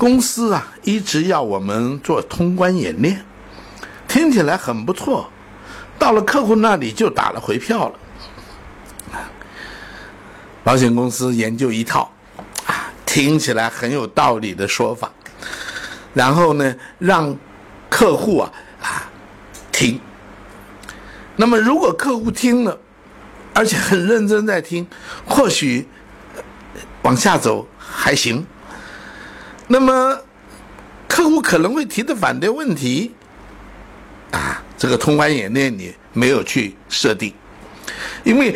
公司啊一直要我们做通关演练，听起来很不错，到了客户那里就打了回票了。保险公司研究一套啊，听起来很有道理的说法，然后呢，让客户啊啊听。那么如果客户听了，而且很认真在听，或许往下走还行。那么客户可能会提的反对问题啊，这个通关演练你没有去设定，因为。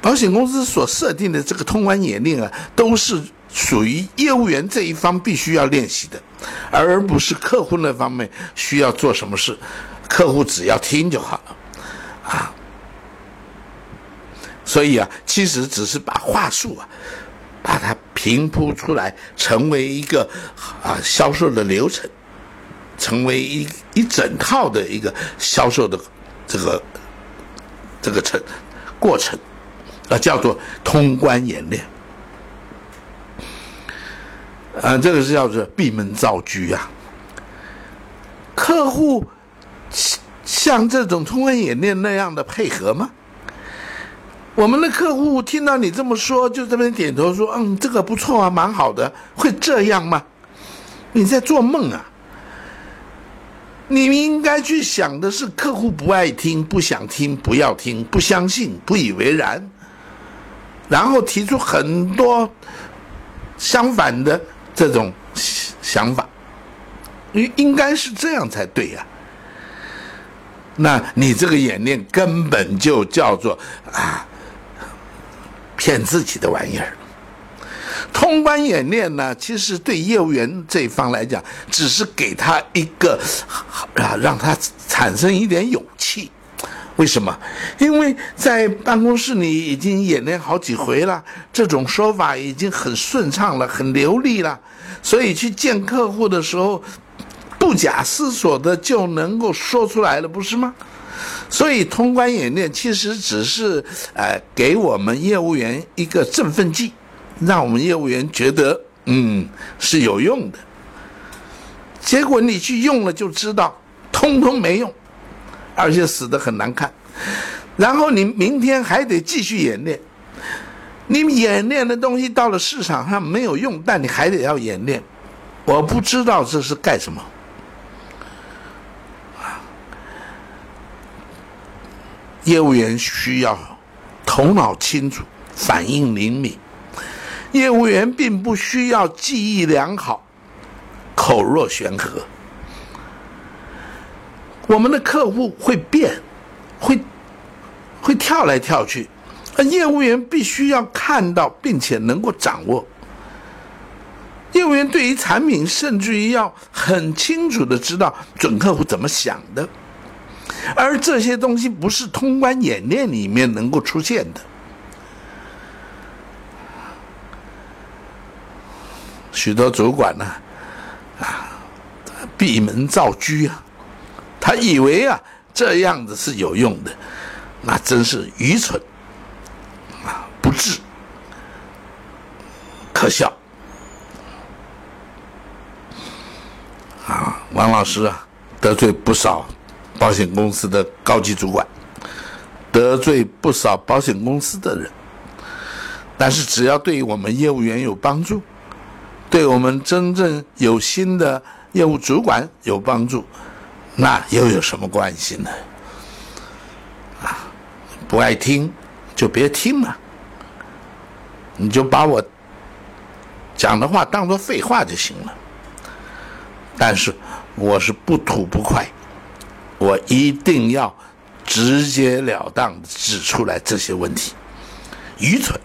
保险公司所设定的这个通关演练啊，都是属于业务员这一方必须要练习的，而不是客户那方面需要做什么事，客户只要听就好了，啊。所以啊，其实只是把话术啊，把它平铺出来，成为一个啊销售的流程，成为一一整套的一个销售的这个这个程过程。啊，叫做通关演练，啊，这个是叫做闭门造车啊。客户像这种通关演练那样的配合吗？我们的客户听到你这么说，就这边点头说：“嗯，这个不错啊，蛮好的。”会这样吗？你在做梦啊！你应该去想的是，客户不爱听、不想听、不要听、不相信、不以为然。然后提出很多相反的这种想法，应应该是这样才对呀。那你这个演练根本就叫做啊骗自己的玩意儿。通关演练呢，其实对业务员这一方来讲，只是给他一个啊，让他产生一点勇气。为什么？因为在办公室里已经演练好几回了，这种说法已经很顺畅了，很流利了，所以去见客户的时候，不假思索的就能够说出来了，不是吗？所以通关演练其实只是呃给我们业务员一个振奋剂，让我们业务员觉得嗯是有用的。结果你去用了就知道，通通没用。而且死的很难看，然后你明天还得继续演练，你演练的东西到了市场上没有用，但你还得要演练，我不知道这是干什么。业务员需要头脑清楚、反应灵敏，业务员并不需要记忆良好、口若悬河。我们的客户会变，会会跳来跳去，而业务员必须要看到并且能够掌握。业务员对于产品，甚至于要很清楚的知道准客户怎么想的，而这些东西不是通关演练里面能够出现的。许多主管呢，啊，闭门造车啊。他以为啊这样子是有用的，那真是愚蠢啊，不智，可笑啊！王老师啊，得罪不少保险公司的高级主管，得罪不少保险公司的人，但是只要对我们业务员有帮助，对我们真正有心的业务主管有帮助。那又有什么关系呢？啊，不爱听就别听了，你就把我讲的话当做废话就行了。但是我是不吐不快，我一定要直截了当指出来这些问题，愚蠢。